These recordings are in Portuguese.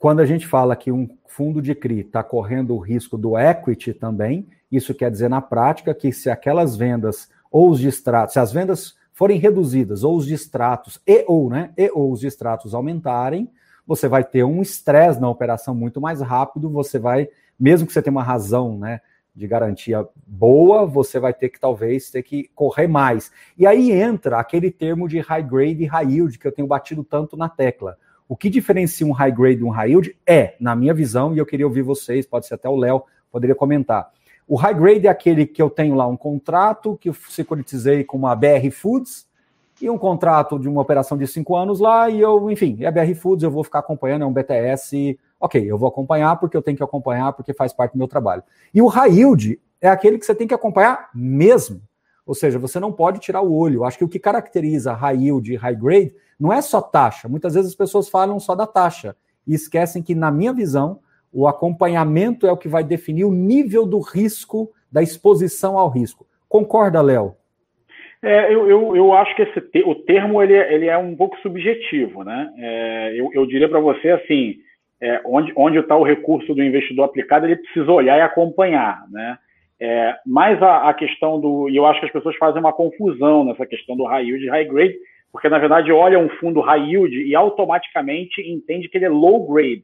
quando a gente fala que um fundo de CRI está correndo o risco do equity também, isso quer dizer na prática que se aquelas vendas ou os distratos, se as vendas forem reduzidas ou os distratos e ou, né, e ou os distratos aumentarem, você vai ter um estresse na operação muito mais rápido, você vai, mesmo que você tenha uma razão, né, de garantia boa, você vai ter que talvez ter que correr mais. E aí entra aquele termo de high grade e high yield que eu tenho batido tanto na tecla. O que diferencia um high grade de um high yield é, na minha visão, e eu queria ouvir vocês, pode ser até o Léo, poderia comentar. O high grade é aquele que eu tenho lá um contrato que eu securitizei com uma BR Foods e um contrato de uma operação de cinco anos lá e eu, enfim, é a BR Foods, eu vou ficar acompanhando, é um BTS, ok, eu vou acompanhar porque eu tenho que acompanhar porque faz parte do meu trabalho. E o high yield é aquele que você tem que acompanhar mesmo. Ou seja, você não pode tirar o olho. Acho que o que caracteriza high yield e high grade não é só taxa. Muitas vezes as pessoas falam só da taxa e esquecem que, na minha visão, o acompanhamento é o que vai definir o nível do risco, da exposição ao risco. Concorda, Léo? É, eu, eu, eu, acho que esse te, o termo ele, ele é um pouco subjetivo, né? É, eu, eu, diria para você assim, é, onde onde está o recurso do investidor aplicado, ele precisa olhar e acompanhar, né? É, mas a, a, questão do, e eu acho que as pessoas fazem uma confusão nessa questão do high yield e high grade, porque na verdade olha um fundo high yield e automaticamente entende que ele é low grade.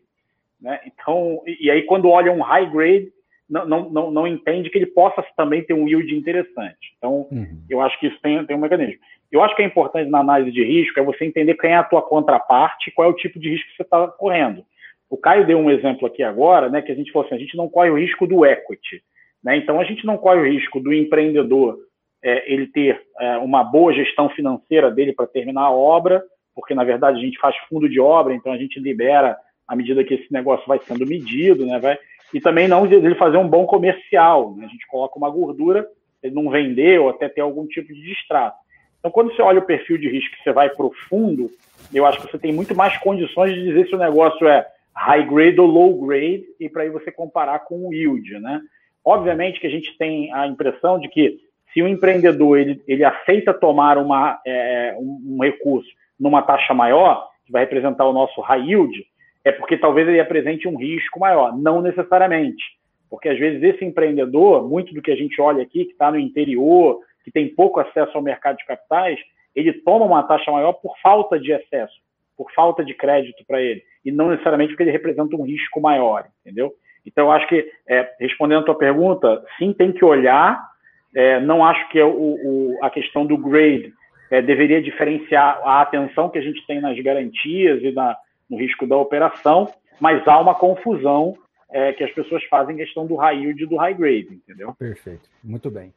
Né? Então, e, e aí quando olha um high grade, não, não, não, não, entende que ele possa também ter um yield interessante. Então, uhum. eu acho que isso tem, tem um mecanismo. Eu acho que é importante na análise de risco é você entender quem é a tua contraparte, qual é o tipo de risco que você está correndo. O Caio deu um exemplo aqui agora, né, que a gente falou assim, a gente não corre o risco do equity. Né? Então, a gente não corre o risco do empreendedor é, ele ter é, uma boa gestão financeira dele para terminar a obra, porque na verdade a gente faz fundo de obra, então a gente libera à medida que esse negócio vai sendo medido, né? Vai, e também não ele fazer um bom comercial, né? a gente coloca uma gordura, ele não vender ou até ter algum tipo de distrato. Então, quando você olha o perfil de risco que você vai para o fundo, eu acho que você tem muito mais condições de dizer se o negócio é high grade ou low grade, e para aí você comparar com o yield, né? Obviamente que a gente tem a impressão de que se o empreendedor ele, ele aceita tomar uma, é, um, um, recurso numa taxa maior, que vai representar o nosso high yield, é porque talvez ele apresente um risco maior. Não necessariamente. Porque às vezes esse empreendedor, muito do que a gente olha aqui, que está no interior, que tem pouco acesso ao mercado de capitais, ele toma uma taxa maior por falta de acesso, por falta de crédito para ele, e não necessariamente porque ele representa um risco maior, entendeu? Então, acho que, é, respondendo a tua pergunta, sim, tem que olhar é, não acho que é o, o, a questão do grade é, deveria diferenciar a atenção que a gente tem nas garantias e na, no risco da operação, mas há uma confusão é, que as pessoas fazem questão do high yield e do high grade, entendeu? Perfeito, muito bem.